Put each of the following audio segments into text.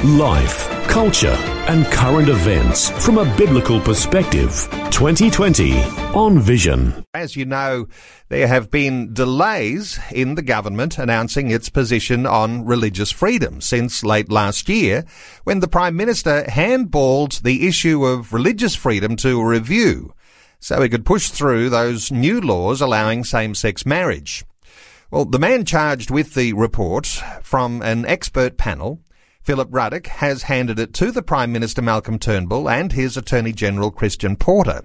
Life, culture, and current events from a biblical perspective. 2020 on Vision. As you know, there have been delays in the government announcing its position on religious freedom since late last year when the Prime Minister handballed the issue of religious freedom to a review so he could push through those new laws allowing same-sex marriage. Well, the man charged with the report from an expert panel Philip Ruddock has handed it to the Prime Minister Malcolm Turnbull and his Attorney General Christian Porter.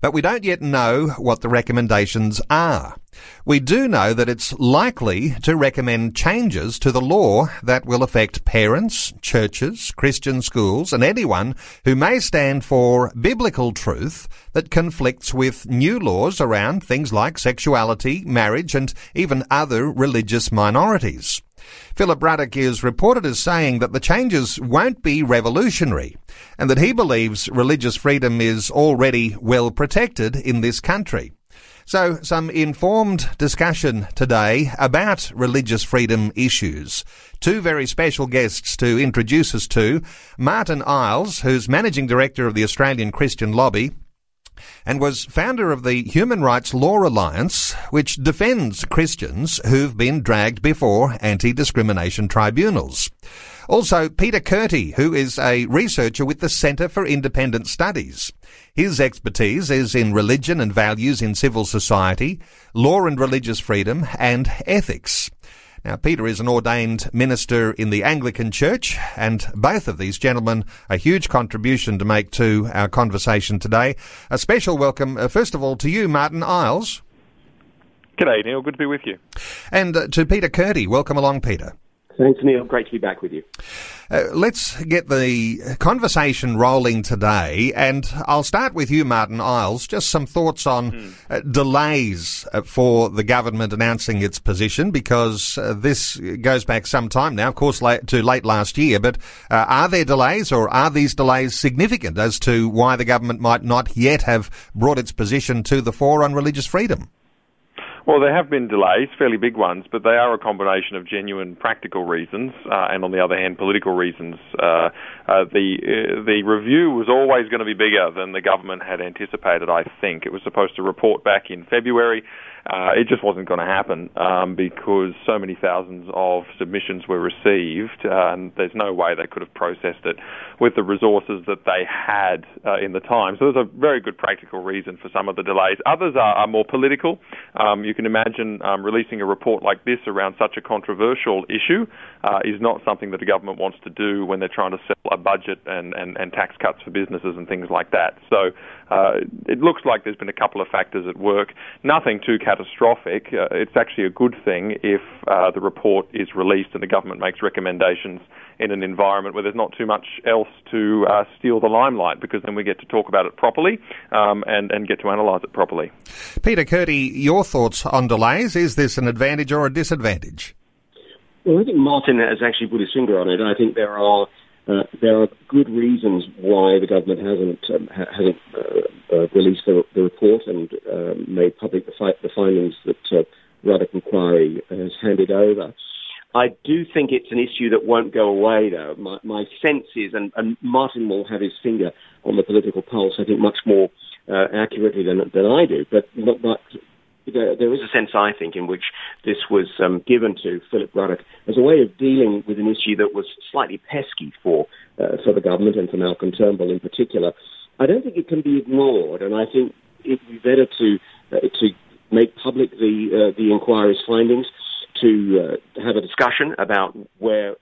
But we don't yet know what the recommendations are. We do know that it's likely to recommend changes to the law that will affect parents, churches, Christian schools, and anyone who may stand for biblical truth that conflicts with new laws around things like sexuality, marriage, and even other religious minorities. Philip Ruddock is reported as saying that the changes won't be revolutionary and that he believes religious freedom is already well protected in this country. So, some informed discussion today about religious freedom issues. Two very special guests to introduce us to. Martyn Iles, who's Managing Director of the Australian Christian Lobby, and was founder of the Human Rights Law Alliance, which defends Christians who've been dragged before anti-discrimination tribunals. Also, Peter Kurti, who is a researcher with the Centre for Independent Studies. His expertise is in religion and values in civil society, law and religious freedom, and ethics. Now, Peter is an ordained minister in the Anglican Church, and both of these gentlemen a huge contribution to make to our conversation today. A special welcome, uh, first of all, to you, Martyn Iles. G'day, Neil. Good to be with you. And uh, to Peter Kurti. Welcome along, Peter. Thanks, Neil. Great to be back with you. Uh, let's get the conversation rolling today, and I'll start with you, Martyn Iles. Just some thoughts on mm. uh, delays uh, for the government announcing its position, because uh, this goes back some time now, of course, late, to late last year. But uh, are there delays, or are these delays significant as to why the government might not yet have brought its position to the fore on religious freedom? Well, there have been delays, fairly big ones, but they are a combination of genuine practical reasons uh, and, on the other hand, political reasons. Uh, uh, the uh, the review was always going to be bigger than the government had anticipated. I think it was supposed to report back in February. Uh, it just wasn't going to happen um, because so many thousands of submissions were received, uh, and there's no way they could have processed it with the resources that they had in the time. So there's a very good practical reason for some of the delays. Others are, are more political. Um, you can imagine um, releasing a report like this around such a controversial issue uh, is not something that a government wants to do when they're trying to sell a budget and, and, and tax cuts for businesses and things like that. So uh, it looks like there's been a couple of factors at work. Nothing too catastrophic. Uh, it's actually a good thing if uh, the report is released and the government makes recommendations in an environment where there's not too much else to uh, steal the limelight, because then we get to talk about it properly um, and, and get to analyse it properly. Peter Kurti, your thoughts on delays? Is this an advantage or a disadvantage? Well, I think Martyn has actually put his finger on it. I think there are uh, there are good reasons why the government hasn't um, ha- hasn't uh, uh, released the, the, report and um, made public the, fi- the findings that uh, Ruddock Inquiry has handed over. I do think it's an issue that won't go away, though. My, my sense is, and, and, Martyn will have his finger on the political pulse, I think, much more uh, accurately than, than I do. But, but, there, there is a sense, I think, in which this was um, given to Philip Ruddock as a way of dealing with an issue that was slightly pesky for uh, for the government and for Malcolm Turnbull in particular. I don't think it can be ignored, and I think it would be better to uh, to make public the uh, the inquiry's findings, to uh, have a discussion about where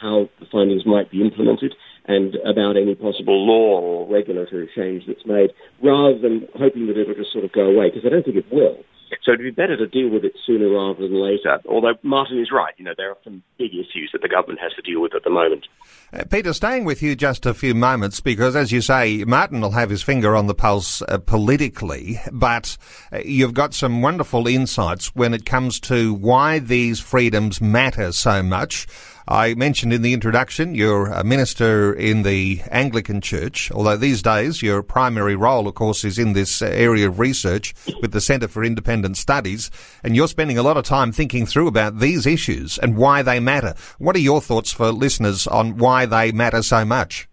how the findings might be implemented, and about any possible law or regulatory change that's made, rather than hoping that it'll just sort of go away, because I don't think it will. So it'd be better to deal with it sooner rather than later. Although Martyn is right, you know, there are some big issues that the government has to deal with at the moment. Uh, Peter, staying with you just a few moments, because as you say, Martyn will have his finger on the pulse uh, politically, but uh, you've got some wonderful insights when it comes to why these freedoms matter so much. I mentioned in the introduction you're a minister in the Anglican Church, although these days your primary role, of course, is in this area of research with the Centre for Independent Studies, and you're spending a lot of time thinking through about these issues and why they matter. What are your thoughts for listeners on why they matter so much?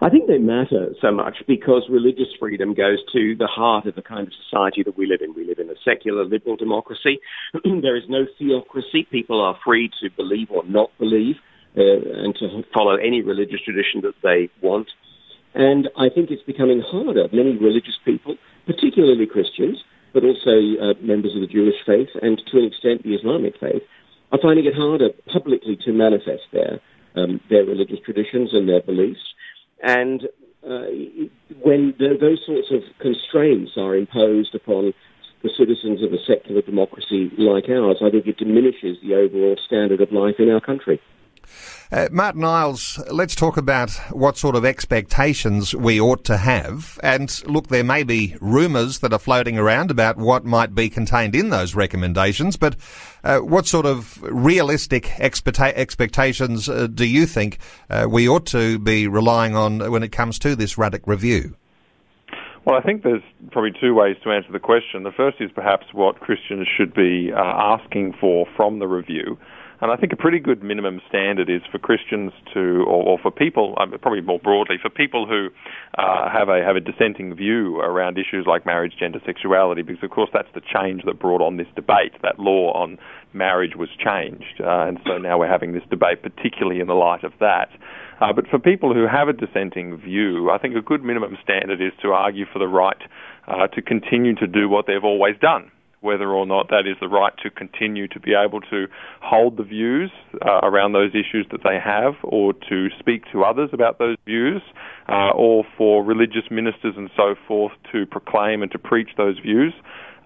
I think they matter so much because religious freedom goes to the heart of the kind of society that we live in. We live in a secular liberal democracy. there is no theocracy. People are free to believe or not believe uh, and to follow any religious tradition that they want. And I think it's becoming harder. Many religious people, particularly Christians, but also uh, members of the Jewish faith and to an extent the Islamic faith, are finding it harder publicly to manifest their um, their religious traditions and their beliefs. And uh, when the, those sorts of constraints are imposed upon the citizens of a secular democracy like ours, I think it diminishes the overall standard of life in our country. Uh, Martyn Iles, let's talk about what sort of expectations we ought to have. And look, there may be rumours that are floating around about what might be contained in those recommendations, but uh, what sort of realistic expecta- expectations uh, do you think uh, we ought to be relying on when it comes to this Ruddock review? Well, I think there's probably two ways to answer the question. The first is perhaps what Christians should be uh, asking for from the review. And I think a pretty good minimum standard is for Christians to, or, or for people, um, probably more broadly, for people who uh, have a have a dissenting view around issues like marriage, gender, sexuality, because of course that's the change that brought on this debate. That law on marriage was changed, uh, and so now we're having this debate, particularly in the light of that. Uh, but for people who have a dissenting view, I think a good minimum standard is to argue for the right uh, to continue to do what they've always done whether or not that is the right to continue to be able to hold the views uh, around those issues that they have or to speak to others about those views uh, or for religious ministers and so forth to proclaim and to preach those views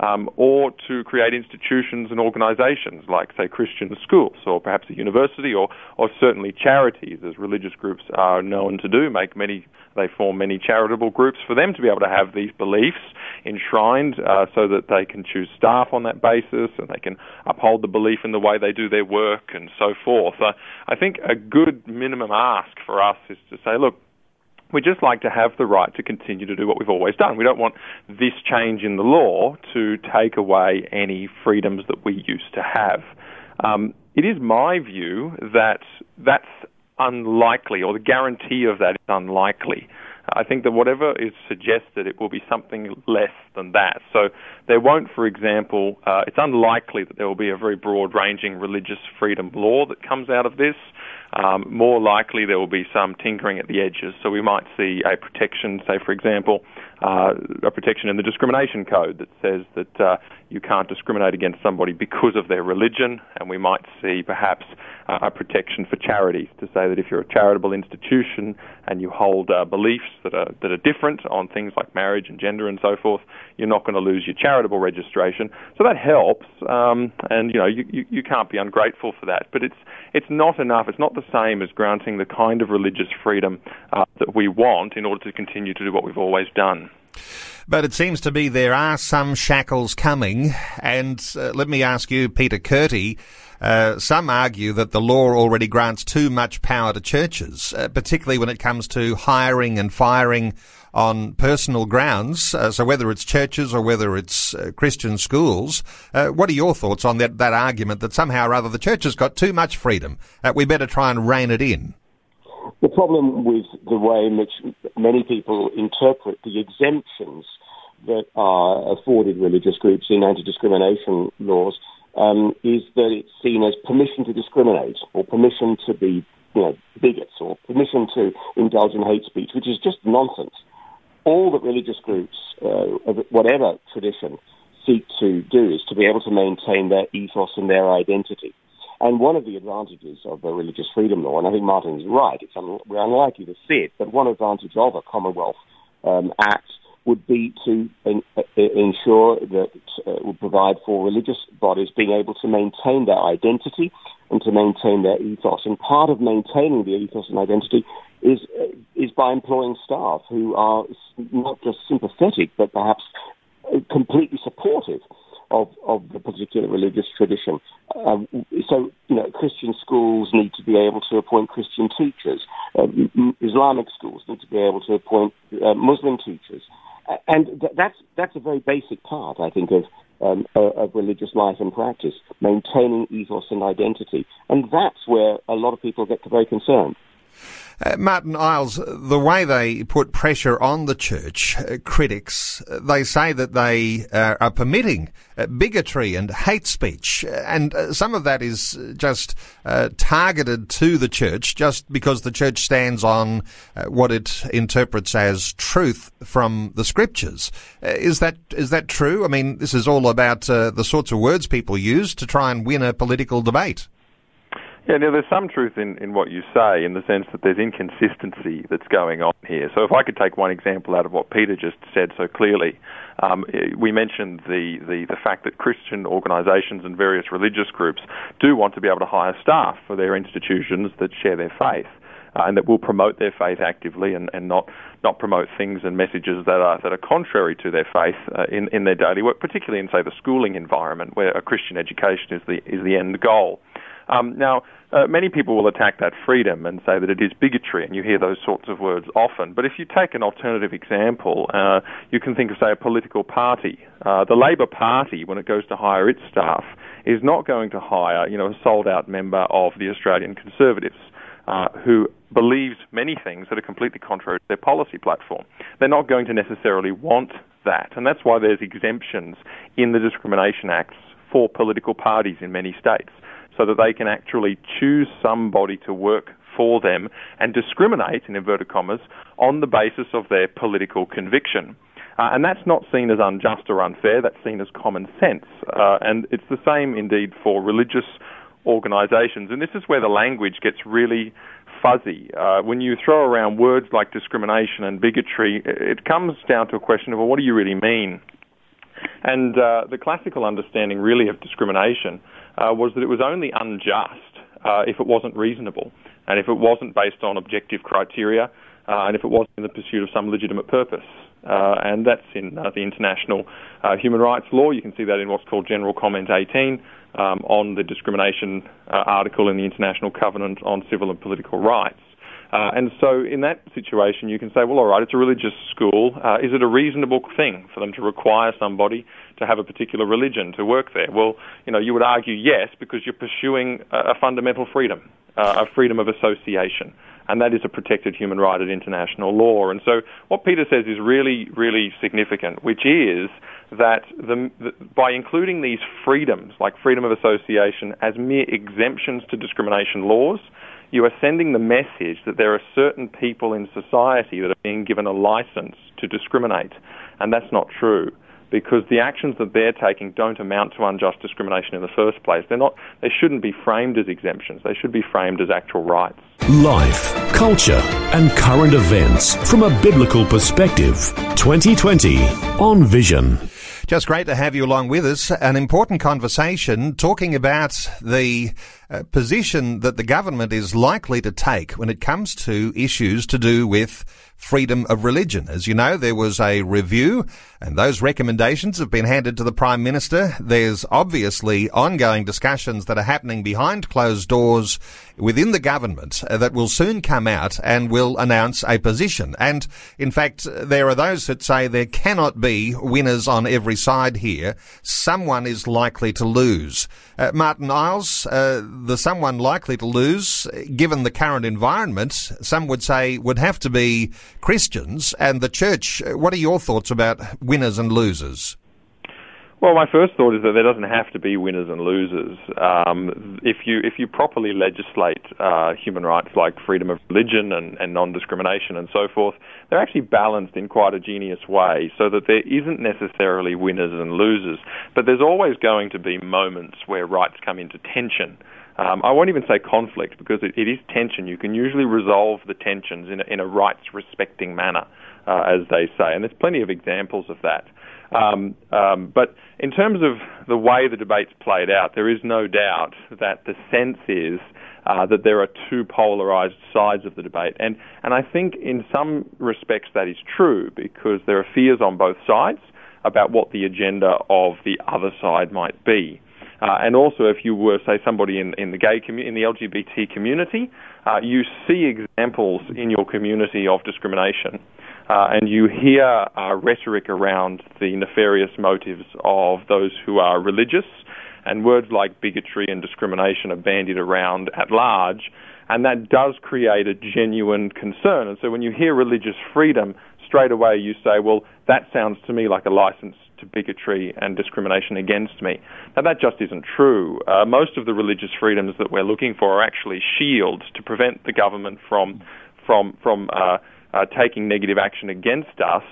um, or to create institutions and organizations like, say, Christian schools or perhaps a university or, or certainly charities, as religious groups are known to do, make many, they form many charitable groups for them to be able to have these beliefs enshrined uh, so that they can choose staff on that basis and they can uphold the belief in the way they do their work and so forth. Uh, I think a good minimum ask for us is to say, look, we just like to have the right to continue to do what we've always done. We don't want this change in the law to take away any freedoms that we used to have. Um, it is my view that that's unlikely, or the guarantee of that is unlikely. I think that whatever is suggested, it will be something less than that. So there won't, for example, uh, it's unlikely that there will be a very broad ranging religious freedom law that comes out of this. Um, more likely there will be some tinkering at the edges. So we might see a protection, say, for example, uh, a protection in the discrimination code that says that uh, you can't discriminate against somebody because of their religion, and we might see perhaps uh, a protection for charities to say that if you're a charitable institution and you hold uh, beliefs that are that are different on things like marriage and gender and so forth, you're not going to lose your charitable registration. So that helps, um, and you know you, you, you can't be ungrateful for that. But it's it's not enough. It's not the same as granting the kind of religious freedom uh, that we want in order to continue to do what we've always done. But it seems to be there are some shackles coming. And uh, let me ask you, Peter Kurti, uh, some argue that the law already grants too much power to churches, uh, particularly when it comes to hiring and firing on personal grounds. Uh, so whether it's churches or whether it's uh, Christian schools, uh, what are your thoughts on that, that argument that somehow or other the church has got too much freedom? we better try and rein it in. The problem with the way in which many people interpret the exemptions that are afforded religious groups in anti-discrimination laws um, is that it's seen as permission to discriminate or permission to be you know, bigots or permission to indulge in hate speech, which is just nonsense. All that religious groups, uh, of whatever tradition, seek to do is to be able to maintain their ethos and their identity. And one of the advantages of the Religious Freedom Law, and I think Martyn is right, it's un- we're unlikely to see it, but one advantage of a Commonwealth um, Act would be to ensure that uh, will provide for religious bodies being able to maintain their identity and to maintain their ethos. And part of maintaining the ethos and identity is uh, is by employing staff who are not just sympathetic but perhaps uh, completely supportive of, of the particular religious tradition. Um, so, you know, Christian schools need to be able to appoint Christian teachers. Um, Islamic schools need to be able to appoint uh, Muslim teachers. And th- that's, that's a very basic part, I think, of, um, of religious life and practice, maintaining ethos and identity. And that's where a lot of people get very concerned. Uh, Martyn Iles, the way they put pressure on the church, uh, critics, uh, they say that they uh, are permitting uh, bigotry and hate speech, and some of that is just targeted to the church, just because the church stands on what it interprets as truth from the scriptures. is that is that true? I mean, this is all about the sorts of words people use to try and win a political debate. Yeah, now there's some truth in, in what you say in the sense that there's inconsistency that's going on here. So if I could take one example out of what Peter just said so clearly, um, we mentioned the, the, the fact that Christian organisations and various religious groups do want to be able to hire staff for their institutions that share their faith. Uh, and that will promote their faith actively and, and not not promote things and messages that are that are contrary to their faith uh, in in their daily work, particularly in say the schooling environment where a Christian education is the is the end goal. Um, now, uh, many people will attack that freedom and say that it is bigotry, and you hear those sorts of words often. But if you take an alternative example, uh, you can think of, say, a political party. Uh, the Labor Party, when it goes to hire its staff, is not going to hire, you know, a sold-out member of the Australian Conservatives. Uh, who believes many things that are completely contrary to their policy platform. They're not going to necessarily want that, and that's why there's exemptions in the Discrimination Acts for political parties in many states so that they can actually choose somebody to work for them and discriminate, in inverted commas, on the basis of their political conviction. Uh, and that's not seen as unjust or unfair, that's seen as common sense. Uh, and it's the same indeed for religious organisations. And this is where the language gets really fuzzy. Uh, when you throw around words like discrimination and bigotry, it comes down to a question of, well, what do you really mean? And uh, the classical understanding, really, of discrimination uh, was that it was only unjust uh, if it wasn't reasonable and if it wasn't based on objective criteria uh, and if it wasn't in the pursuit of some legitimate purpose. Uh, and that's in uh, the international uh, human rights law. You can see that in what's called General Comment 18 um, on the discrimination article in the International Covenant on Civil and Political Rights. Uh, and so, in that situation, you can say, well, all right, it's a religious school. Uh, is it a reasonable thing for them to require somebody to have a particular religion to work there? Well, you know, you would argue yes, because you're pursuing a, a fundamental freedom, uh, a freedom of association. And that is a protected human right at international law. And so, what Peter says is really, really significant, which is that the, the, by including these freedoms, like freedom of association, as mere exemptions to discrimination laws, you are sending the message that there are certain people in society that are being given a license to discriminate. And that's not true because the actions that they're taking don't amount to unjust discrimination in the first place. They're not, they shouldn't be framed as exemptions. They should be framed as actual rights. Life, culture, and current events from a biblical perspective. 2020 on Vision. Just great to have you along with us. An important conversation talking about the uh, position that the government is likely to take when it comes to issues to do with freedom of religion. As you know, there was a review and those recommendations have been handed to the Prime Minister. There's obviously ongoing discussions that are happening behind closed doors within the government uh, that will soon come out and will announce a position. And in fact, there are those that say there cannot be winners on every side here. Someone is likely to lose. Uh, Martyn Iles, uh, the someone likely to lose, given the current environment, some would say would have to be Christians and the church. What are your thoughts about winners and losers? Well, my first thought is that there doesn't have to be winners and losers. Um, if you if you properly legislate uh, human rights like freedom of religion and, and non-discrimination and so forth, they're actually balanced in quite a genius way, so that there isn't necessarily winners and losers. But there's always going to be moments where rights come into tension. Um, I won't even say conflict because it, it is tension. You can usually resolve the tensions in a, in a rights respecting manner. uh, as they say. And there's plenty of examples of that. Um, um, but in terms of the way the debate's played out, there is no doubt that the sense is uh, that there are two polarized sides of the debate. And, and I think in some respects that is true because there are fears on both sides about what the agenda of the other side might be. Uh, and also, if you were, say, somebody in, in the gay community, in the LGBT community, uh, you see examples in your community of discrimination. Uh, and you hear uh, rhetoric around the nefarious motives of those who are religious, and words like bigotry and discrimination are bandied around at large, and that does create a genuine concern. And so when you hear religious freedom, straight away you say, well, that sounds to me like a license to bigotry and discrimination against me. Now, that just isn't true. Uh, most of the religious freedoms that we're looking for are actually shields to prevent the government from, from, from uh, uh, taking negative action against us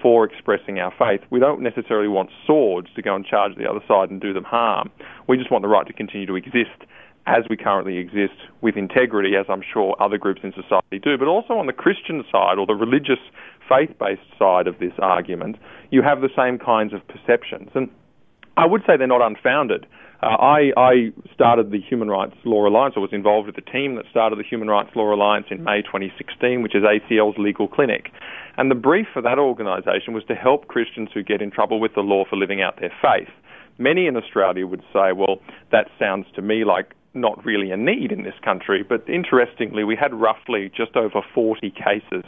for expressing our faith. We don't necessarily want swords to go and charge the other side and do them harm. We just want the right to continue to exist as we currently exist with integrity, as I'm sure other groups in society do, but also on the Christian side or the religious faith based side of this argument, you have the same kinds of perceptions. And I would say they're not unfounded. Uh, I, I started the Human Rights Law Alliance, or was involved with the team that started the Human Rights Law Alliance in May 2016, which is ACL's legal clinic. And the brief for that organisation was to help Christians who get in trouble with the law for living out their faith. Many in Australia would say, well, that sounds to me like not really a need in this country. But interestingly, we had roughly just over 40 cases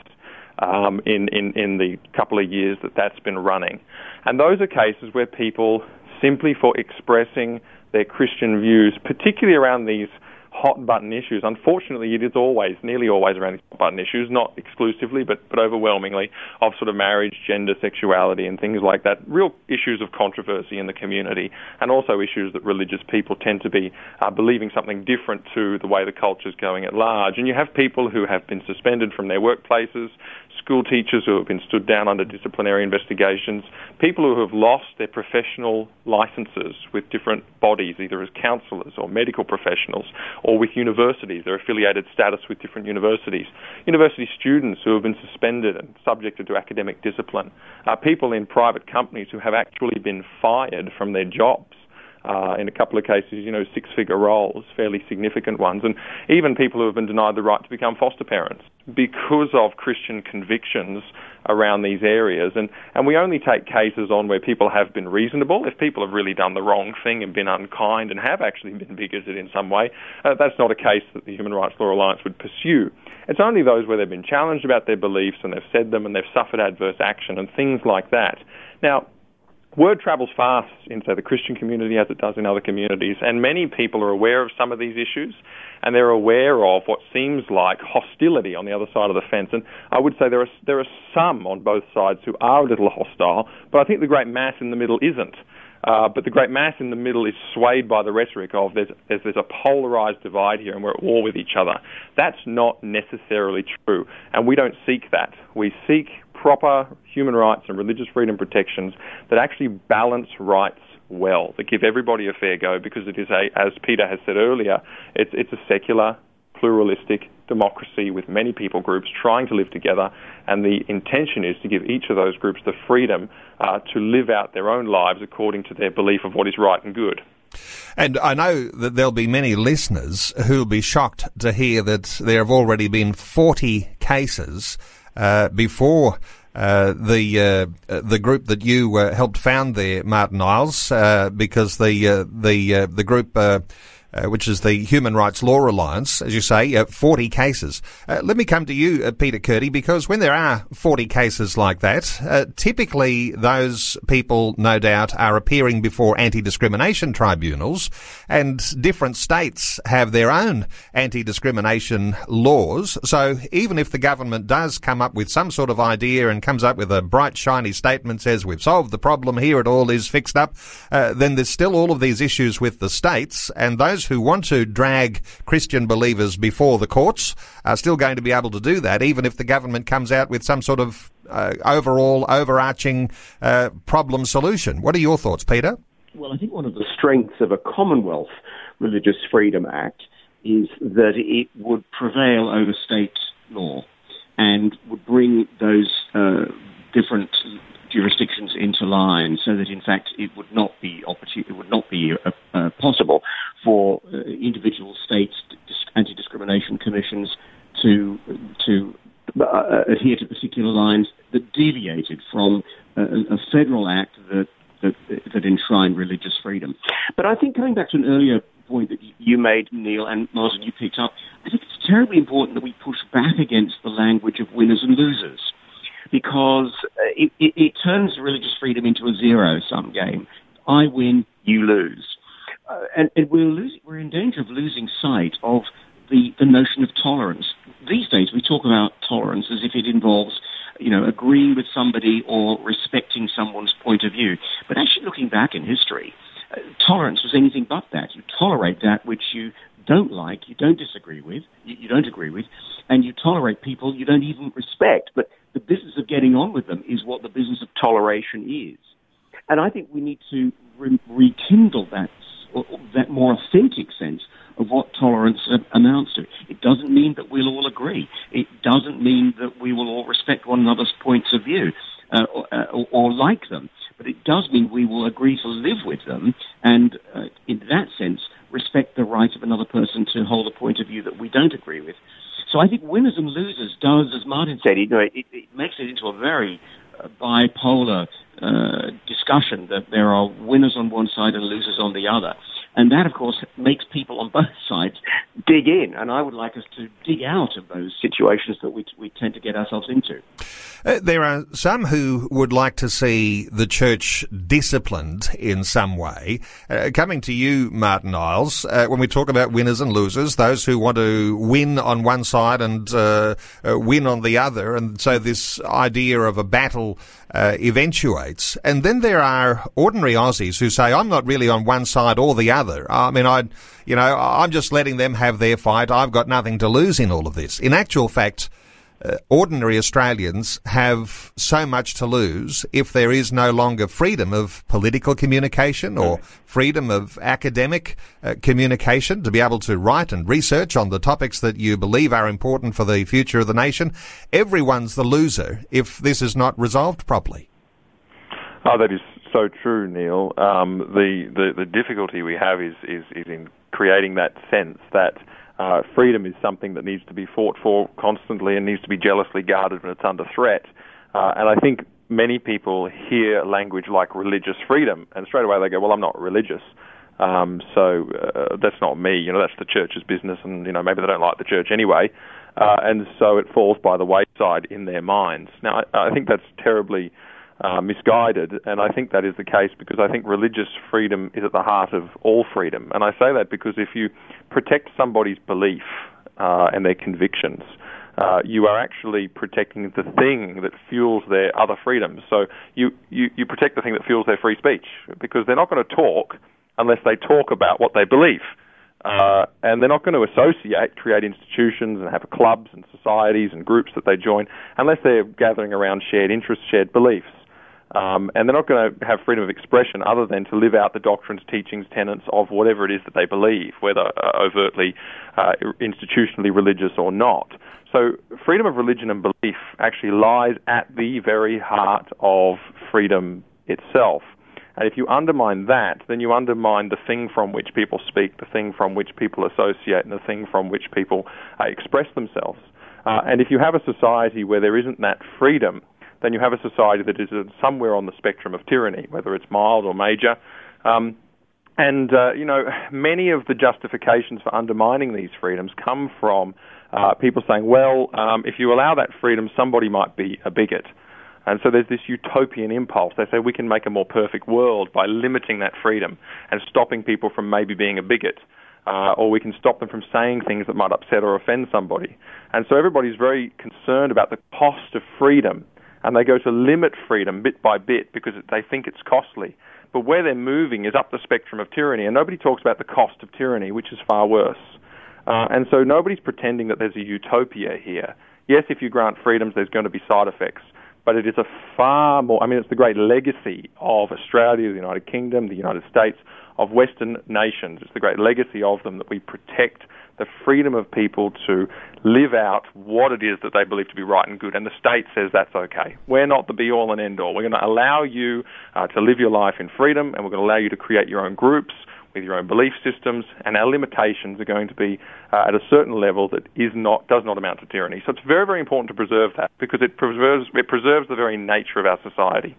um, in, in, in the couple of years that that's been running. And those are cases where people, simply for expressing their Christian views, particularly around these hot button issues. Unfortunately, it is always, nearly always around these hot button issues, not exclusively, but, but overwhelmingly, of sort of marriage, gender, sexuality, and things like that. Real issues of controversy in the community, and also issues that religious people tend to be uh, believing something different to the way the culture is going at large. And you have people who have been suspended from their workplaces, school teachers who have been stood down under disciplinary investigations, people who have lost their professional licenses with different bodies, either as counsellors or medical professionals, or with universities, their affiliated status with different universities, university students who have been suspended and subjected to academic discipline, uh, people in private companies who have actually been fired from their jobs uh, in a couple of cases, you know, six figure roles, fairly significant ones, and even people who have been denied the right to become foster parents because of Christian convictions around these areas. And, and we only take cases on where people have been reasonable. If people have really done the wrong thing and been unkind and have actually been bigoted in some way, uh, that's not a case that the Human Rights Law Alliance would pursue. It's only those where they've been challenged about their beliefs and they've said them and they've suffered adverse action and things like that. Now, word travels fast in, say, the Christian community as it does in other communities, and many people are aware of some of these issues, and they're aware of what seems like hostility on the other side of the fence. And I would say there are there are some on both sides who are a little hostile, but I think the great mass in the middle isn't. Uh, but the great mass in the middle is swayed by the rhetoric of there's, there's, there's, a polarized divide here and we're at war with each other. That's not necessarily true, and we don't seek that. We seek proper human rights and religious freedom protections that actually balance rights well, that give everybody a fair go because it is a, as Peter has said earlier, it's, it's a secular, pluralistic democracy with many people groups trying to live together, and the intention is to give each of those groups the freedom uh, to live out their own lives according to their belief of what is right and good. And I know that there'll be many listeners who'll be shocked to hear that there have already been 40 cases before uh, the uh, the group that you uh, helped found there, Martyn Iles, uh, because the uh, the the group uh, which is the Human Rights Law Alliance, as you say, uh, 40 cases. Uh, let me come to you, uh, Peter Kurti, because when there are 40 cases like that, uh, typically those people, no doubt, are appearing before anti-discrimination tribunals, and different states have their own anti-discrimination laws. So even if the government does come up with some sort of idea and comes up with a bright, shiny statement, says we've solved the problem here, it all is fixed up, then there's still all of these issues with the states, and those who want to drag Christian believers before the courts are still going to be able to do that, even if the government comes out with some sort of uh, overall overarching uh, problem solution. What are your thoughts, Peter? Well, I think one of the strengths of a Commonwealth Religious Freedom Act is that it would prevail over state law. and would bring those uh, different jurisdictions into line so that in fact it would not be it would not be uh, uh, possible for uh, individual states anti-discrimination commissions to to uh, adhere to particular lines that deviated from a, a federal act that, that, that enshrined religious freedom. But I think coming back to an earlier point that you made, Neil, and Martyn, you picked up, I think it's terribly important that we push back against the language of winners and losers because it, it, it turns religious freedom into a zero sum game. I win, you lose. Uh, and, and we're, losing, we're in danger of losing sight of the, the notion of tolerance. These days, we talk about tolerance as if it involves, you know, agreeing with somebody or respecting someone's point of view. But actually, looking back in history, uh, tolerance was anything but that. You tolerate that which you don't like, you don't disagree with, you, you don't agree with, and you tolerate people you don't even respect. But the business of getting on with them is what the business of toleration is. And I think we need to re- rekindle that, that more authentic sense of what tolerance amounts to. It doesn't mean that we'll all agree. It doesn't mean that we will all respect one another's points of view uh, or, or, like them. But it does mean we will agree to live with them and, uh, in that sense, respect the right of another person to hold a point of view that we don't agree with. So I think winners and losers does, as Martyn said, you know, it, it makes it into a very uh, bipolar uh, discussion that there are winners on one side and losers on the other. And that, of course, makes people on both sides dig in. And I would like us to dig out of those situations that we, we tend to get ourselves into. Uh, there are some who would like to see the church disciplined in some way. Uh, coming to you, Martyn Iles, uh, when we talk about winners and losers, those who want to win on one side and uh, uh, win on the other, and so this idea of a battle uh, eventuates. And then there are ordinary Aussies who say, "I'm not really on one side or the other. I mean, I, you know, I'm just letting them have their fight. I've got nothing to lose in all of this." In actual fact uh, ordinary Australians have so much to lose if there is no longer freedom of political communication or freedom of academic uh, communication to be able to write and research on the topics that you believe are important for the future of the nation. Everyone's the loser if this is not resolved properly. Oh, that is so true, Neil. Um, the, the the difficulty we have is, is is in creating that sense that uh, freedom is something that needs to be fought for constantly and needs to be jealously guarded when it's under threat. Uh, and I think many people hear language like religious freedom, and straight away they go, "Well, I'm not religious." Um, so uh, that's not me. You know, that's the church's business, and you know maybe they don't like the church anyway, uh, and so it falls by the wayside in their minds. Now, I, I think that's terribly uh, misguided, and I think that is the case because I think religious freedom is at the heart of all freedom. And I say that because if you protect somebody's belief uh, and their convictions, uh, you are actually protecting the thing that fuels their other freedoms. So you, you, you protect the thing that fuels their free speech because they're not going to talk unless they talk about what they believe. Uh, and they're not going to associate, create institutions, and have clubs and societies and groups that they join unless they're gathering around shared interests, shared beliefs. Um, and they're not going to have freedom of expression other than to live out the doctrines, teachings, tenets of whatever it is that they believe, whether uh, overtly uh, institutionally religious or not. So, freedom of religion and belief actually lies at the very heart of freedom itself. And if you undermine that, then you undermine the thing from which people speak, the thing from which people associate, and the thing from which people uh, express themselves. Uh, and if you have a society where there isn't that freedom, then you have a society that is somewhere on the spectrum of tyranny, whether it's mild or major. Um, and, uh, you know, many of the justifications for undermining these freedoms come from uh, people saying, well, um, if you allow that freedom, somebody might be a bigot. And so there's this utopian impulse. They say we can make a more perfect world by limiting that freedom and stopping people from maybe being a bigot. Uh, or we can stop them from saying things that might upset or offend somebody. And so everybody's very concerned about the cost of freedom and they go to limit freedom bit by bit because they think it's costly. But where they're moving is up the spectrum of tyranny, and nobody talks about the cost of tyranny, which is far worse. Uh, and so nobody's pretending that there's a utopia here. Yes, if you grant freedoms, there's going to be side effects, but it is a far more, I mean, it's the great legacy of Australia, the United Kingdom, the United States, of Western nations. It's the great legacy of them that we protect the freedom of people to live out what it is that they believe to be right and good, and the state says that's okay. We're not the be all and end all. We're going to allow you uh, to live your life in freedom, and we're going to allow you to create your own groups with your own belief systems, and our limitations are going to be uh, at a certain level that is not does not amount to tyranny. So it's very very important to preserve that because it preserves it preserves the very nature of our society.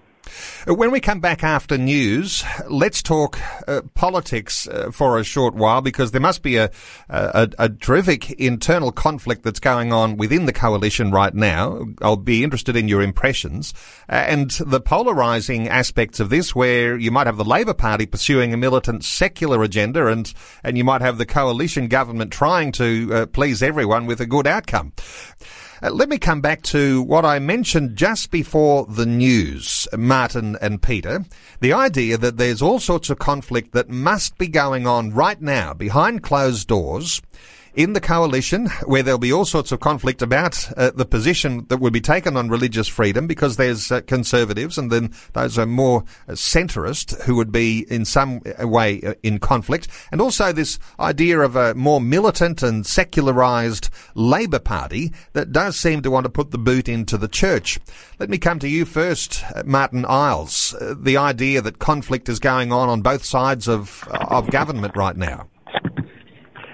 Uh, when we come back after news, let's talk uh, politics uh, for a short while because there must be a, a, a, terrific internal conflict that's going on within the coalition right now. I'll be interested in your impressions uh, and the polarizing aspects of this where you might have the Labor Party pursuing a militant secular agenda and, and you might have the coalition government trying to uh, please everyone with a good outcome. Uh, let me come back to what I mentioned just before the news, Martyn and Peter. The idea that there's all sorts of conflict that must be going on right now behind closed doors in the coalition where there'll be all sorts of conflict about uh, the position that would be taken on religious freedom because there's uh, conservatives and then those are more uh, centrist who would be in some uh, way uh, in conflict and also this idea of a more militant and secularized Labor Party that does seem to want to put the boot into the church. Let me come to you first, uh, Martyn Iles. the idea that conflict is going on on both sides of, of government right now.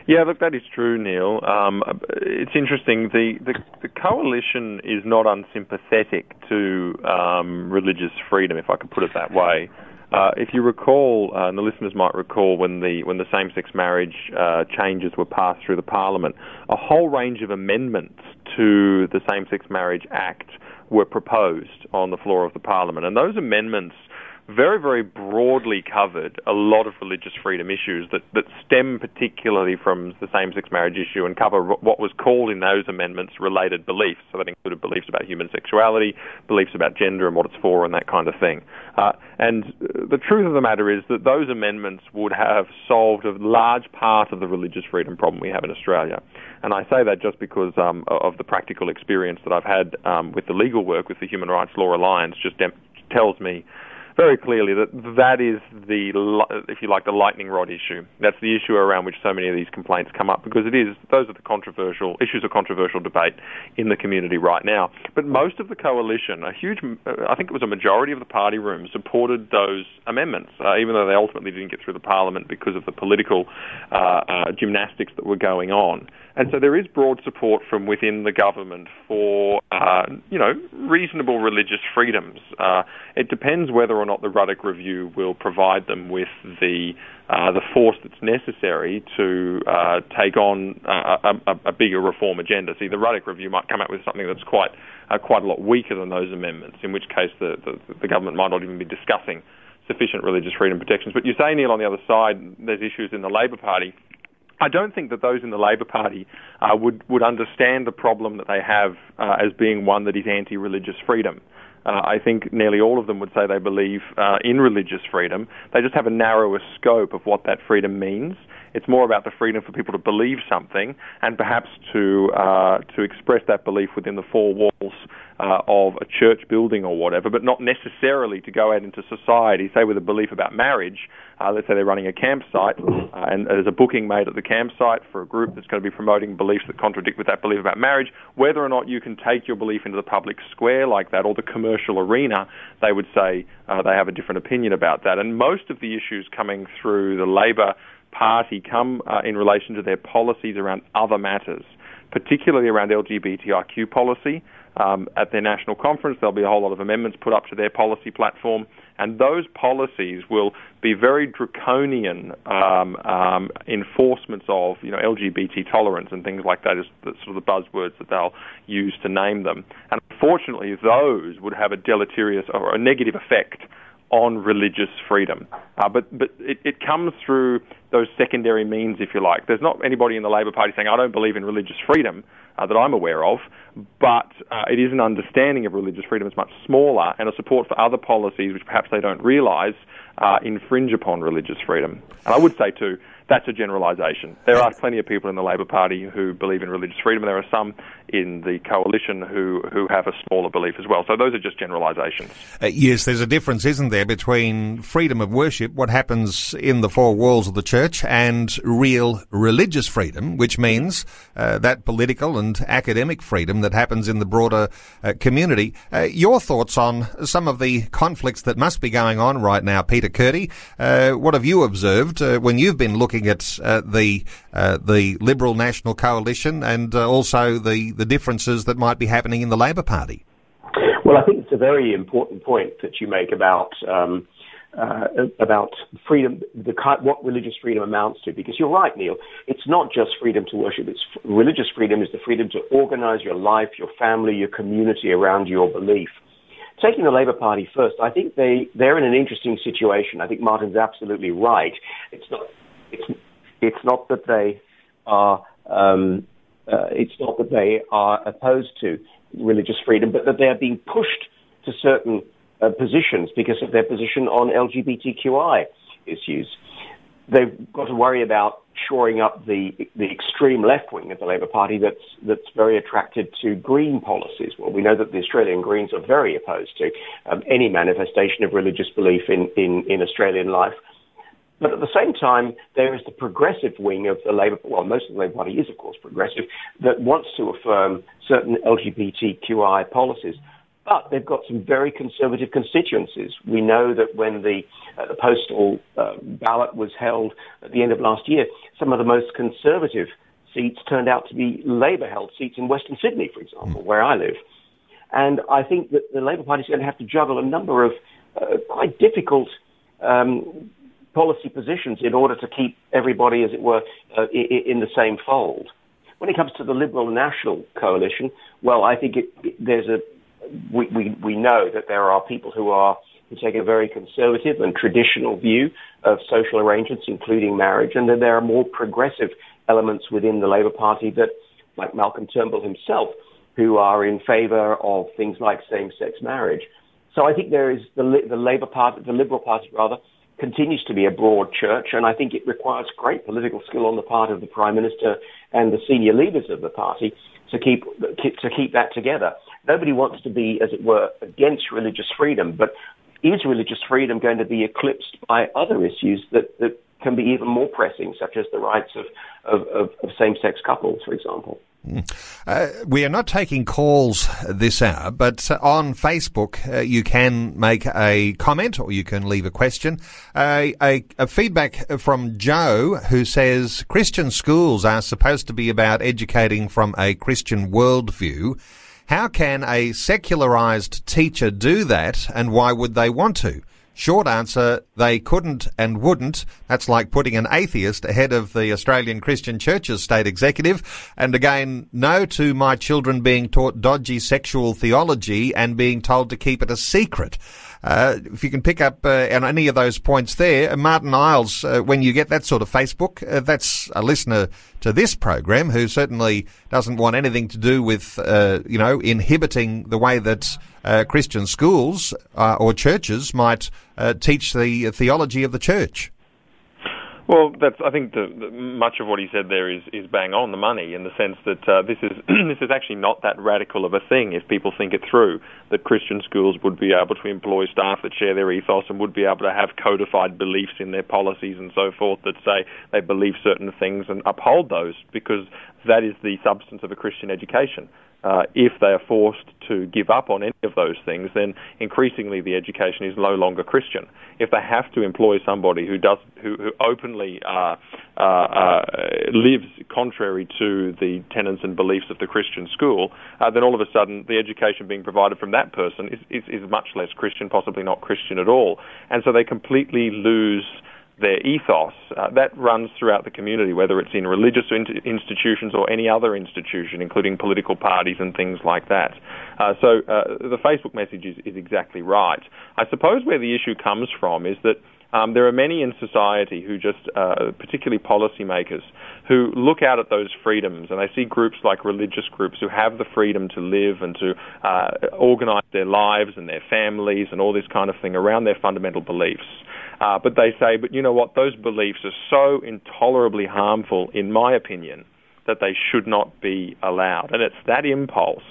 Yeah, look, that is true, Neil. Um, it's interesting. The, the, the coalition is not unsympathetic to um, religious freedom, if I could put it that way. Uh, if you recall, uh, and the listeners might recall, when the when the same-sex marriage uh, changes were passed through the Parliament, a whole range of amendments to the Same-Sex Marriage Act were proposed on the floor of the Parliament, and those amendments very, very broadly covered a lot of religious freedom issues that, that stem particularly from the same sex marriage issue and cover what was called in those amendments related beliefs. So that included beliefs about human sexuality, beliefs about gender and what it's for, and that kind of thing. Uh, and the truth of the matter is that those amendments would have solved a large part of the religious freedom problem we have in Australia. And I say that just because um, of the practical experience that I've had um, with the legal work with the Human Rights Law Alliance just tells me very clearly that that is the, if you like, the lightning rod issue. That's the issue around which so many of these complaints come up because it is those are the controversial issues of controversial debate in the community right now. But most of the coalition, a huge, I think it was a majority of the party room, supported those amendments, uh, even though they ultimately didn't get through the parliament because of the political uh, uh, gymnastics that were going on. And so there is broad support from within the government for, uh, you know, reasonable religious freedoms. Uh, it depends whether or not the Ruddock Review will provide them with the uh, the force that's necessary to uh, take on a, a, a, bigger reform agenda. See, the Ruddock Review might come out with something that's quite uh, quite a lot weaker than those amendments, in which case the, the, the government might not even be discussing sufficient religious freedom protections. But you say, Neil, on the other side, there's issues in the Labor Party I don't think that those in the Labor Party uh, would would understand the problem that they have uh, as being one that is anti-religious freedom. Uh, I think nearly all of them would say they believe uh, in religious freedom. They just have a narrower scope of what that freedom means. It's more about the freedom for people to believe something and perhaps to uh, to express that belief within the four walls uh, of a church building or whatever, but not necessarily to go out into society, say with a belief about marriage. Uh, let's say they're running a campsite uh, and there's a booking made at the campsite for a group that's going to be promoting beliefs that contradict with that belief about marriage. Whether or not you can take your belief into the public square like that or the commercial arena, they would say uh, they have a different opinion about that. And most of the issues coming through the Labor Party come uh, in relation to their policies around other matters, particularly around LGBTIQ policy. Um, at their national conference, there'll be a whole lot of amendments put up to their policy platform, and those policies will be very draconian um, um, enforcements of you know LGBT tolerance and things like that is sort of the buzzwords that they'll use to name them. And unfortunately, those would have a deleterious or a negative effect on religious freedom. Uh, but but it, it comes through those secondary means, if you like. There's not anybody in the Labor Party saying, I don't believe in religious freedom uh, that I'm aware of, but uh, it is an understanding of religious freedom is much smaller and a support for other policies which perhaps they don't realise uh, infringe upon religious freedom. And I would say, too, that's a generalisation. There are plenty of people in the Labor Party who believe in religious freedom. There are some in the coalition who, who have a smaller belief as well. So those are just generalisations. Uh, yes, there's a difference, isn't there, between freedom of worship, what happens in the four walls of the church, and real religious freedom, which means uh, that political and academic freedom that happens in the broader uh, community. Uh, your thoughts on some of the conflicts that must be going on right now, Peter Kurti? Uh, what have you observed uh, when you've been looking at the the Liberal National Coalition and also the the differences that might be happening in the Labor Party? Well, I think it's a very important point that you make about um, uh, about freedom, the what religious freedom amounts to. Because you're right, Neil. It's not just freedom to worship. It's religious freedom is the freedom to organise your life, your family, your community around your belief. Taking the Labour Party first, I think they they're in an interesting situation. I think Martyn's absolutely right. It's not it's it's not that they are um, uh, it's not that they are opposed to religious freedom, but that they are being pushed to certain uh, positions because of their position on LGBTQI issues. They've got to worry about shoring up the the extreme left wing of the Labor Party that's that's very attracted to green policies. Well, we know that the Australian Greens are very opposed to um, any manifestation of religious belief in, in, in Australian life. But at the same time, there is the progressive wing of the Labor, well, most of the Labor Party is, of course, progressive, that wants to affirm certain LGBTQI policies. But they've got some very conservative constituencies. We know that when the, uh, the postal uh, ballot was held at the end of last year, some of the most conservative seats turned out to be Labor-held seats in Western Sydney, for example, where I live. And I think that the Labor Party is going to have to juggle a number of uh, quite difficult um, policy positions in order to keep everybody, as it were, uh, in the same fold. When it comes to the Liberal National Coalition, well, I think it, there's a we, we, we know that there are people who are who take a very conservative and traditional view of social arrangements, including marriage, and then there are more progressive elements within the Labor Party that, like Malcolm Turnbull himself, who are in favour of things like same-sex marriage. So I think there is the, the Labor Party, the Liberal Party rather, continues to be a broad church, and I think it requires great political skill on the part of the Prime Minister and the senior leaders of the party to keep to keep that together. Nobody wants to be, as it were, against religious freedom, but is religious freedom going to be eclipsed by other issues that, that can be even more pressing, such as the rights of, of, of, of same-sex couples, for example? Uh, we are not taking calls this hour, but uh, on Facebook uh, you can make a comment or you can leave a question. Uh, a, a, feedback from Joe who says Christian schools are supposed to be about educating from a Christian worldview. How can a secularized teacher do that and why would they want to? Short answer, they couldn't and wouldn't. That's like putting an atheist ahead of the Australian Christian Church's state executive. And again, no to my children being taught dodgy sexual theology and being told to keep it a secret. Uh, if you can pick up uh, on any of those points there, uh, Martyn Iles, uh, when you get that sort of Facebook, uh, that's a listener to this program who certainly doesn't want anything to do with, uh, you know, inhibiting the way that Christian schools or churches might teach the theology of the church. Well, that's. I think the, the, much of what he said there is, is bang on the money in the sense that uh, this is this is actually not that radical of a thing if people think it through. That Christian schools would be able to employ staff that share their ethos and would be able to have codified beliefs in their policies and so forth that say they believe certain things and uphold those because that is the substance of a Christian education uh, if they are forced to give up on any of those things, then increasingly the education is no longer Christian. If they have to employ somebody who does, who, who openly uh, uh, uh lives contrary to the tenets and beliefs of the Christian school, uh, then all of a sudden the education being provided from that person is, is, is much less Christian, possibly not Christian at all, and so they completely lose their ethos uh, that runs throughout the community, whether it's in religious in- institutions or any other institution, including political parties and things like that. Uh, so uh, the Facebook message is, is, exactly right. I suppose where the issue comes from is that. Um, there are many in society who just, uh, particularly policymakers, who look out at those freedoms and they see groups like religious groups who have the freedom to live and to uh, organize their lives and their families and all this kind of thing around their fundamental beliefs. Uh, but they say, but you know what? Those beliefs are so intolerably harmful, in my opinion, that they should not be allowed. And it's that impulse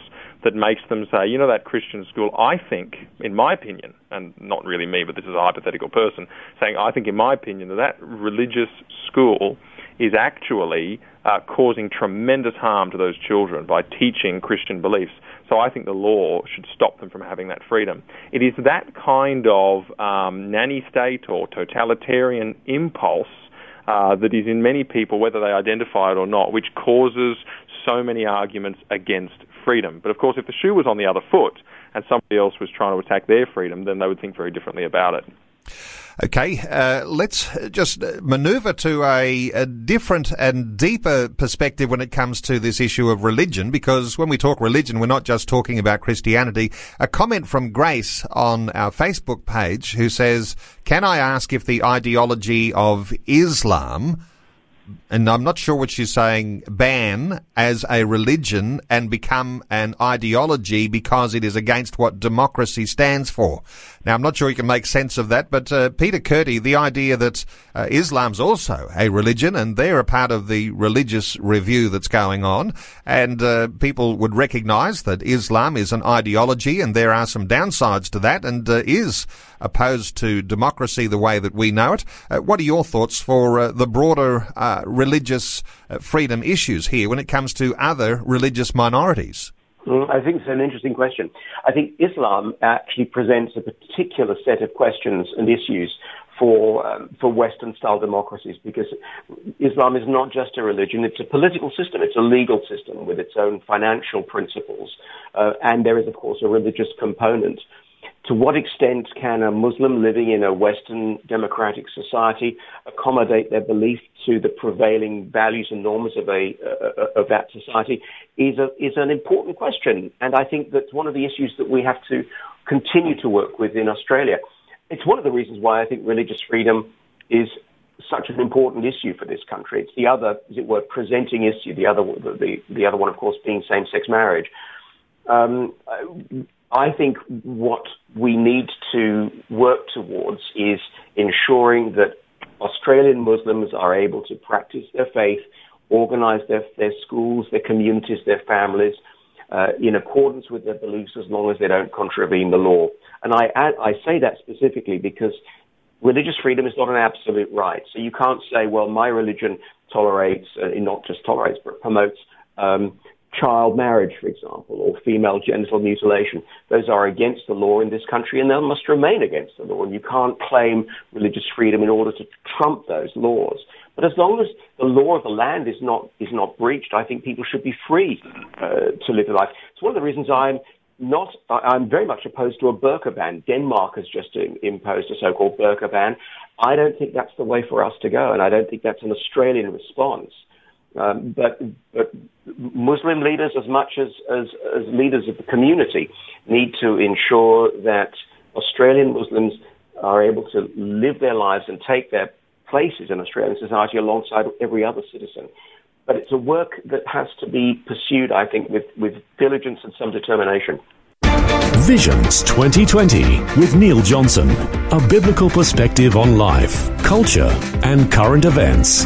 that makes them say, you know, that Christian school, I think, in my opinion, and not really me, but this is a hypothetical person, saying, I think, in my opinion, that that religious school is actually uh, causing tremendous harm to those children by teaching Christian beliefs. So I think the law should stop them from having that freedom. It is that kind of um, nanny state or totalitarian impulse uh, that is in many people, whether they identify it or not, which causes so many arguments against freedom. But of course, if the shoe was on the other foot and somebody else was trying to attack their freedom, then they would think very differently about it. Okay, uh, let's just maneuver to a, a, different and deeper perspective when it comes to this issue of religion, because when we talk religion, we're not just talking about Christianity. A comment from Grace on our Facebook page who says, Can I ask if the ideology of Islam and I'm not sure what she's saying, ban as a religion and become an ideology because it is against what democracy stands for. Now, I'm not sure you can make sense of that, but uh, Peter Kurti, the idea that uh, Islam's also a religion and they're a part of the religious review that's going on, and uh, people would recognise that Islam is an ideology and there are some downsides to that and uh, is opposed to democracy the way that we know it. Uh, what are your thoughts for uh, the broader religious freedom issues here when it comes to other religious minorities? Mm, I think it's an interesting question. I think Islam actually presents a particular set of questions and issues for um, for Western style democracies because Islam is not just a religion; it's a political system, it's a legal system with its own financial principles, uh, and there is of course a religious component to what extent can a Muslim living in a Western democratic society accommodate their belief to the prevailing values and norms of a uh, of that society is a is an important question, and I think that's one of the issues that we have to continue to work with in Australia. It's one of the reasons why I think religious freedom is such an important issue for this country. It's the other, as it were, presenting issue. The other, the, the other one, of course, being same-sex marriage. Um, I think what we need to work towards is ensuring that Australian Muslims are able to practice their faith, organize their, their schools, their communities, their families uh, in accordance with their beliefs as long as they don't contravene the law. And I, I say that specifically because religious freedom is not an absolute right. So you can't say, well, my religion tolerates, uh, not just tolerates, but promotes um, child marriage, for example, or female genital mutilation. Those are against the law in this country and they must remain against the law. And you can't claim religious freedom in order to trump those laws. But as long as the law of the land is not, is not breached, I think people should be free uh, to live their life. It's one of the reasons I'm not, I'm very much opposed to a burqa ban. Denmark has just imposed a so-called burqa ban. I don't think that's the way for us to go, and I don't think that's an Australian response. Um, but, but Muslim leaders, as much as, as, as leaders of the community, need to ensure that Australian Muslims are able to live their lives and take their places in Australian society alongside every other citizen. But it's a work that has to be pursued, I think, with, with diligence and some determination. Visions 2020 with Neil Johnson. A biblical perspective on life, culture, and current events.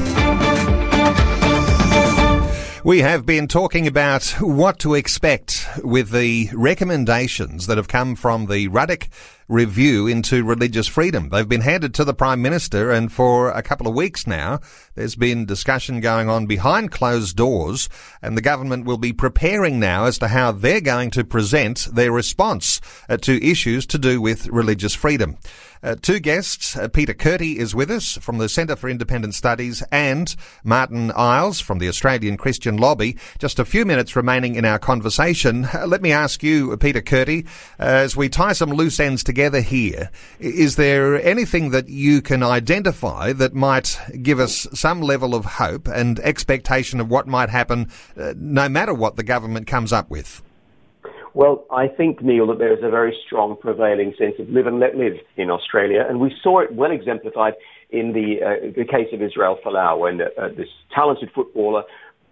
We have been talking about what to expect with the recommendations that have come from the Ruddock review into religious freedom. They've been handed to the Prime Minister and for a couple of weeks now, there's been discussion going on behind closed doors and the government will be preparing now as to how they're going to present their response uh, to issues to do with religious freedom. Uh, two guests. Uh, Peter Kurti is with us from the Centre for Independent Studies and Martyn Iles from the Australian Christian Lobby. Just a few minutes remaining in our conversation. Uh, let me ask you, Peter Kurti, uh, as we tie some loose ends together here, is there anything that you can identify that might give us some level of hope and expectation of what might happen uh, no matter what the government comes up with? Well, I think, Neil, that there is a very strong prevailing sense of live and let live in Australia, and we saw it well exemplified in the, uh, the case of Israel Folau, when uh, this talented footballer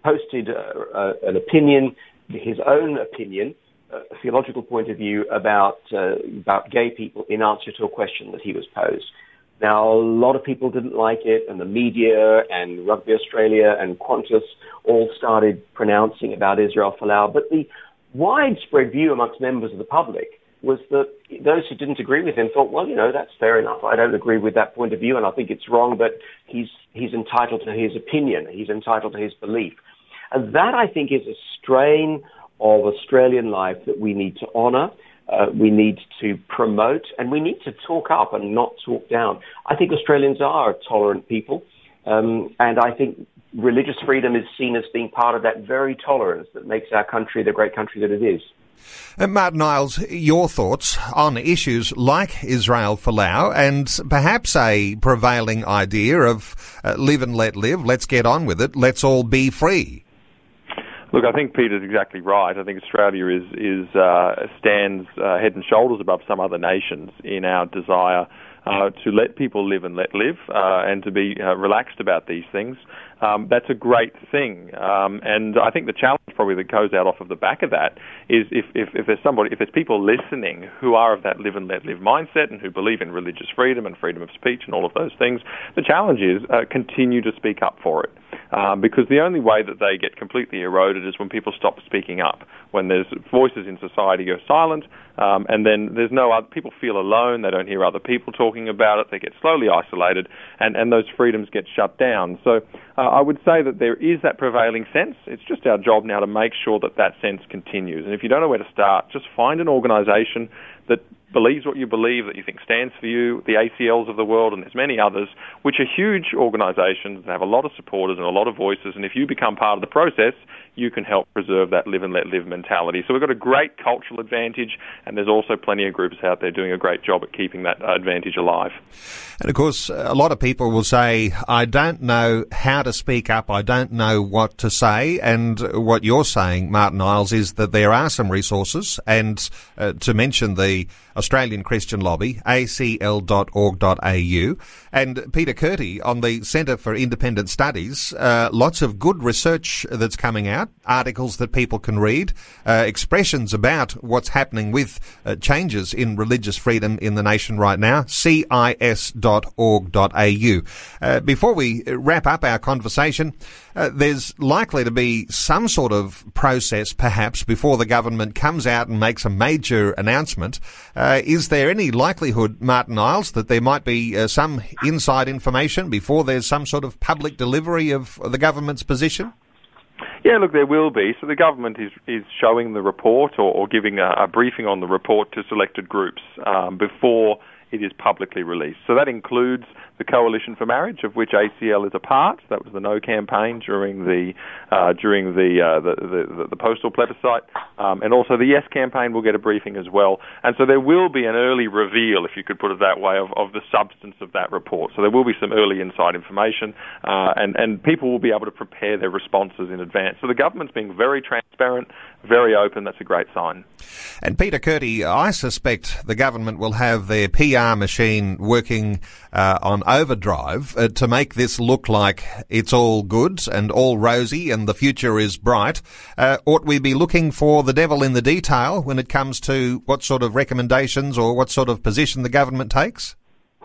posted uh, uh an opinion, his own opinion, a theological point of view about uh, about gay people in answer to a question that he was posed. Now, a lot of people didn't like it, and the media and Rugby Australia and Qantas all started pronouncing about Israel Folau. But the widespread view amongst members of the public was that those who didn't agree with him thought, well, you know, that's fair enough. I don't agree with that point of view, and I think it's wrong, but he's he's entitled to his opinion. He's entitled to his belief, and that I think is a strain of Australian life that we need to honour. Uh, we need to promote, and we need to talk up and not talk down. I think Australians are a tolerant people, um, and I think religious freedom is seen as being part of that very tolerance that makes our country the great country that it is. And Martyn Iles, your thoughts on issues like Israel Folau and perhaps a prevailing idea of uh, live and let live, let's get on with it, let's all be free. Look, I think Peter's exactly right. I think Australia is is uh, stands uh, head and shoulders above some other nations in our desire uh, to let people live and let live, uh, and to be uh, relaxed about these things. Um, that's a great thing. Um, and I think the challenge probably that goes out off of the back of that is if, if, if there's somebody, if there's people listening who are of that live and let live mindset and who believe in religious freedom and freedom of speech and all of those things, the challenge is uh, continue to speak up for it. Um, because the only way that they get completely eroded is when people stop speaking up, when there's voices in society go silent, um, and then there's no other, people feel alone, they don't hear other people talking about it, they get slowly isolated, and, and those freedoms get shut down. So uh, I would say that there is that prevailing sense. It's just our job now to make sure that that sense continues. And if you don't know where to start, just find an organisation that believes what you believe, that you think stands for you, the ACLs of the world, and there's many others, which are huge organisations that have a lot of supporters and a lot of voices. And if you become part of the process, you can help preserve that live and let live mentality. So we've got a great cultural advantage, and there's also plenty of groups out there doing a great job at keeping that advantage alive. And of course, a lot of people will say, I don't know how to speak up, I don't know what to say. And what you're saying, Martyn Iles, is that there are some resources, and uh, to mention the Australian Christian Lobby, acl.org.au, and Peter Kurti on the Centre for Independent Studies. Uh, lots of good research that's coming out, articles that people can read, uh, expressions about what's happening with uh, changes in religious freedom in the nation right now, cis.org.au. Uh, before we wrap up our conversation, uh, there's likely to be some sort of process, perhaps, before the government comes out and makes a major announcement. Uh, is there any likelihood, Martyn Iles, that there might be uh, some inside information before there's some sort of public delivery of the government's position? Yeah, look, there will be. So the government is is showing the report or, or giving a, a, briefing on the report to selected groups um, before it is publicly released. So that includes the Coalition for Marriage, of which ACL is a part. That was the No campaign during the uh, during the, uh, the, the, the postal plebiscite, um, and also the Yes campaign will get a briefing as well. And so there will be an early reveal, if you could put it that way, of, of the substance of that report. So there will be some early inside information, uh, and and people will be able to prepare their responses in advance. So the government's being very transparent, very open. That's a great sign. And Peter Kurti, I suspect the government will have their PR machine working uh, on overdrive uh, to make this look like it's all good and all rosy and the future is bright. Uh, ought we be looking for the devil in the detail when it comes to what sort of recommendations or what sort of position the government takes?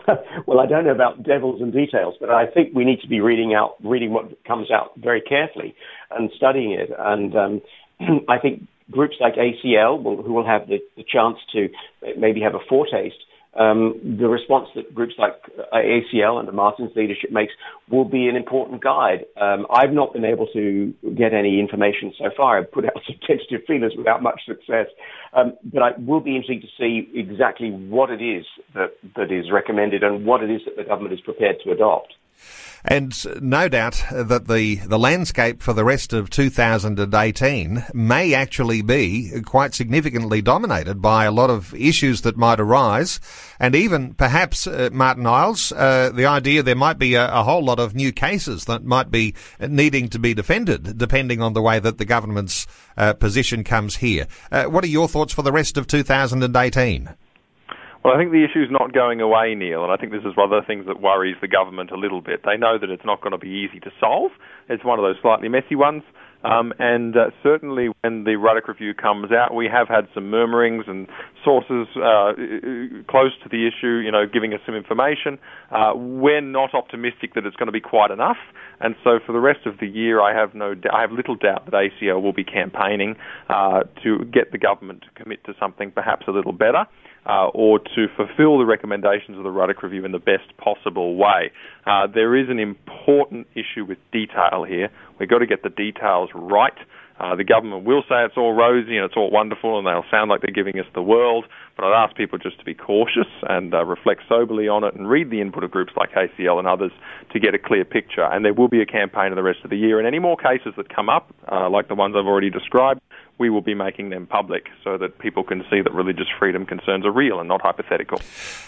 well, I don't know about devils and details, but I think we need to be reading out, reading what comes out very carefully and studying it. And um, I think groups like ACL, will, who will have the, the chance to maybe have a foretaste um, the response that groups like ACL under Martyn's leadership makes will be an important guide. Um, I've not been able to get any information so far. I've put out some tentative feelers without much success, um, but I will be interesting to see exactly what it is that, that is recommended and what it is that the government is prepared to adopt. And no doubt that the, the landscape for the rest of 2018 may actually be quite significantly dominated by a lot of issues that might arise. And even perhaps, uh, Martyn Iles, uh, the idea there might be a, a, whole lot of new cases that might be needing to be defended, depending on the way that the government's uh, position comes here. Uh, what are your thoughts for the rest of 2018? Well, I think the issue is not going away, Neil, and I think this is one of the things that worries the government a little bit. They know that it's not going to be easy to solve. It's one of those slightly messy ones. Um, and uh, certainly when the Ruddock Review comes out, we have had some murmurings and sources uh, close to the issue, you know, giving us some information. Uh, we're not optimistic that it's going to be quite enough, and so for the rest of the year, I have no, I have little doubt that ACL will be campaigning uh, to get the government to commit to something perhaps a little better uh, or to fulfil the recommendations of the Ruddock Review in the best possible way. Uh, there is an important issue with detail here. We've got to get the details right. Uh, the government will say it's all rosy and it's all wonderful and they'll sound like they're giving us the world, but I'd ask people just to be cautious and uh, reflect soberly on it and read the input of groups like ACL and others to get a clear picture. And there will be a campaign in the rest of the year. And any more cases that come up, uh, like the ones I've already described, we will be making them public so that people can see that religious freedom concerns are real and not hypothetical.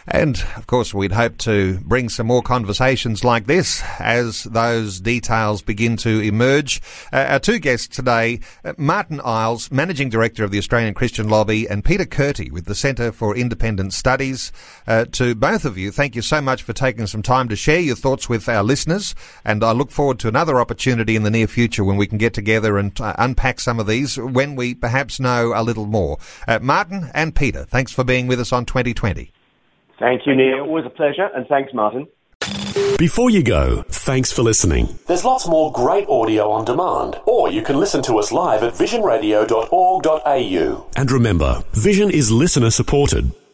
And of course, we'd hope to bring some more conversations like this as those details begin to emerge. Uh, our two guests today, uh, Martyn Iles, Managing Director of the Australian Christian Lobby, and Peter Kurti with the Centre for Independent Studies. Uh, to both of you, thank you so much for taking some time to share your thoughts with our listeners. And I look forward to another opportunity in the near future when we can get together and uh, unpack some of these when we perhaps know a little more. Uh, Martyn and Peter, thanks for being with us on 2020. Thank you, Neil. Always a pleasure, and thanks, Martyn. Before you go, thanks for listening. There's lots more great audio on demand, or you can listen to us live at visionradio.org.au. And remember, Vision is listener supported.